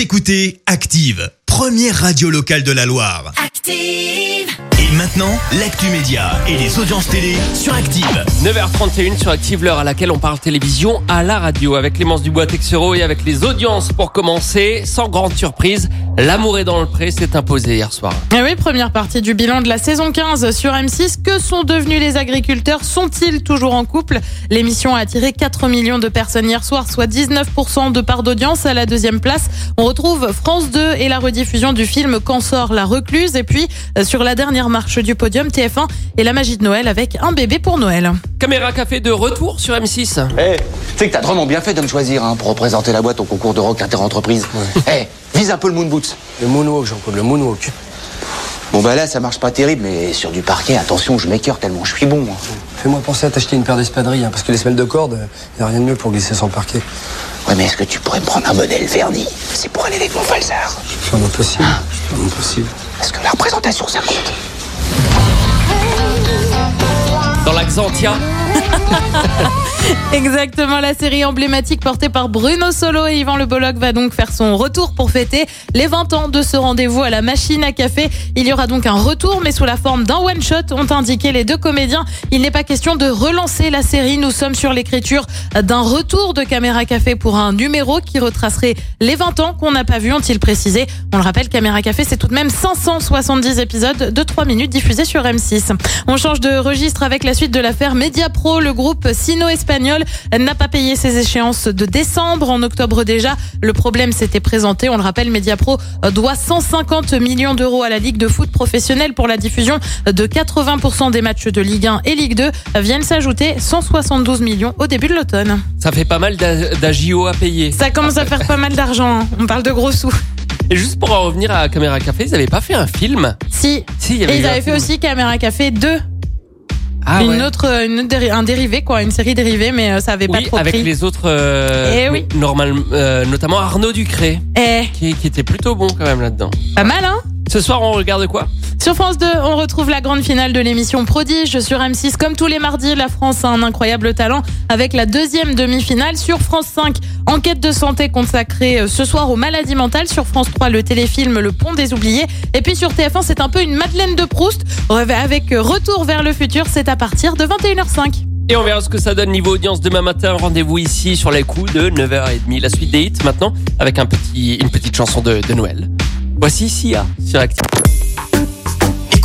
Vous écoutez Active, première radio locale de la Loire. Active. Et maintenant, l'actu média et les audiences télé sur Active. 9h31 sur Active, l'heure à laquelle on parle télévision à la radio avec Clémence Dubois Texero et avec les audiences pour commencer. Sans grande surprise, l'amour est dans le pré s'est imposé hier soir. Eh oui, première partie du bilan de la saison 15 sur M6. Que sont devenus les agriculteurs? Sont-ils toujours en couple? L'émission a attiré 4 millions de personnes hier soir, soit 19% de part d'audience. À la deuxième place, on retrouve France 2 et la rediffusion du film Quand sort la recluse. Et puis, euh, sur la dernière marche du podium, TF1 et la magie de Noël avec un bébé pour Noël. Caméra café de retour sur M6. Eh, tu sais que t'as drôlement bien fait de me choisir hein, pour représenter la boîte au concours de rock inter-entreprise. Eh, vise un peu le moon boots. Le moonwalk, Jean-Paul, le moonwalk. Bon bah là, ça marche pas terrible, mais sur du parquet, attention, je m'écœure tellement je suis bon. hein. Fais-moi penser à t'acheter une paire d'espadrilles, hein, parce que les semelles de corde, y a rien de mieux pour glisser sur le parquet. Ouais, mais est-ce que tu pourrais me prendre un modèle verni C'est pour aller avec mon falsar. Un impossible. Un impossible. Est-ce que la représentation, ça compte Dans l'Axantia. Exactement, la série emblématique portée par Bruno Solo et Yvan Le Bolloc va donc faire son retour pour fêter les 20 ans de ce rendez-vous à la machine à café. Il y aura donc un retour, mais sous la forme d'un one-shot, ont indiqué les deux comédiens. Il n'est pas question de relancer la série. Nous sommes sur l'écriture d'un retour de Caméra Café pour un numéro qui retracerait les 20 ans qu'on n'a pas vu, ont-ils précisé. On le rappelle, Caméra Café, c'est tout de même 570 épisodes de 3 minutes diffusés sur M6. On change de registre avec la suite de l'affaire Mediapro. Le groupe sino-espagnol n'a pas payé ses échéances de décembre. En octobre déjà, le problème s'était présenté. On le rappelle, Mediapro doit 150 millions d'euros à la Ligue de foot professionnelle pour la diffusion de 80% des matchs de Ligue 1 et Ligue 2. Viennent s'ajouter 172 millions au début de l'automne. Ça fait pas mal d'a- d'agio à payer. Ça commence à faire pas mal d'argent. hein. On parle de gros sous. Et juste pour en revenir à Caméra Café, ils avaient pas fait un film? Si. Si, il y avait Et ils avaient fait film. aussi Caméra Café 2. Ah une ouais. autre, une autre déri- un dérivé, quoi. Une série dérivée, mais euh, ça avait pas trop avec pris. les autres, euh, Eh oui. normal, euh, notamment Arnaud Ducré, Eh, qui, qui était plutôt bon quand même là-dedans. pas mal, hein? Ce soir, on regarde quoi? Sur France 2, on retrouve la grande finale de l'émission Prodige. Sur M6, comme tous les mardis, la France a un incroyable talent avec la deuxième demi-finale. Sur France 5, enquête de santé consacrée euh, ce soir aux maladies mentales. Sur France 3, le téléfilm Le Pont des Oubliés. Et puis sur TF1, c'est un peu une Madeleine de Proust avec euh, Retour vers le futur. C'est à partir de 21h05. Et on verra ce que ça donne niveau audience demain matin. Rendez-vous ici sur les coups de 9h30. La suite des hits maintenant avec une petite chanson de, de Noël. Voici Sia sur Active.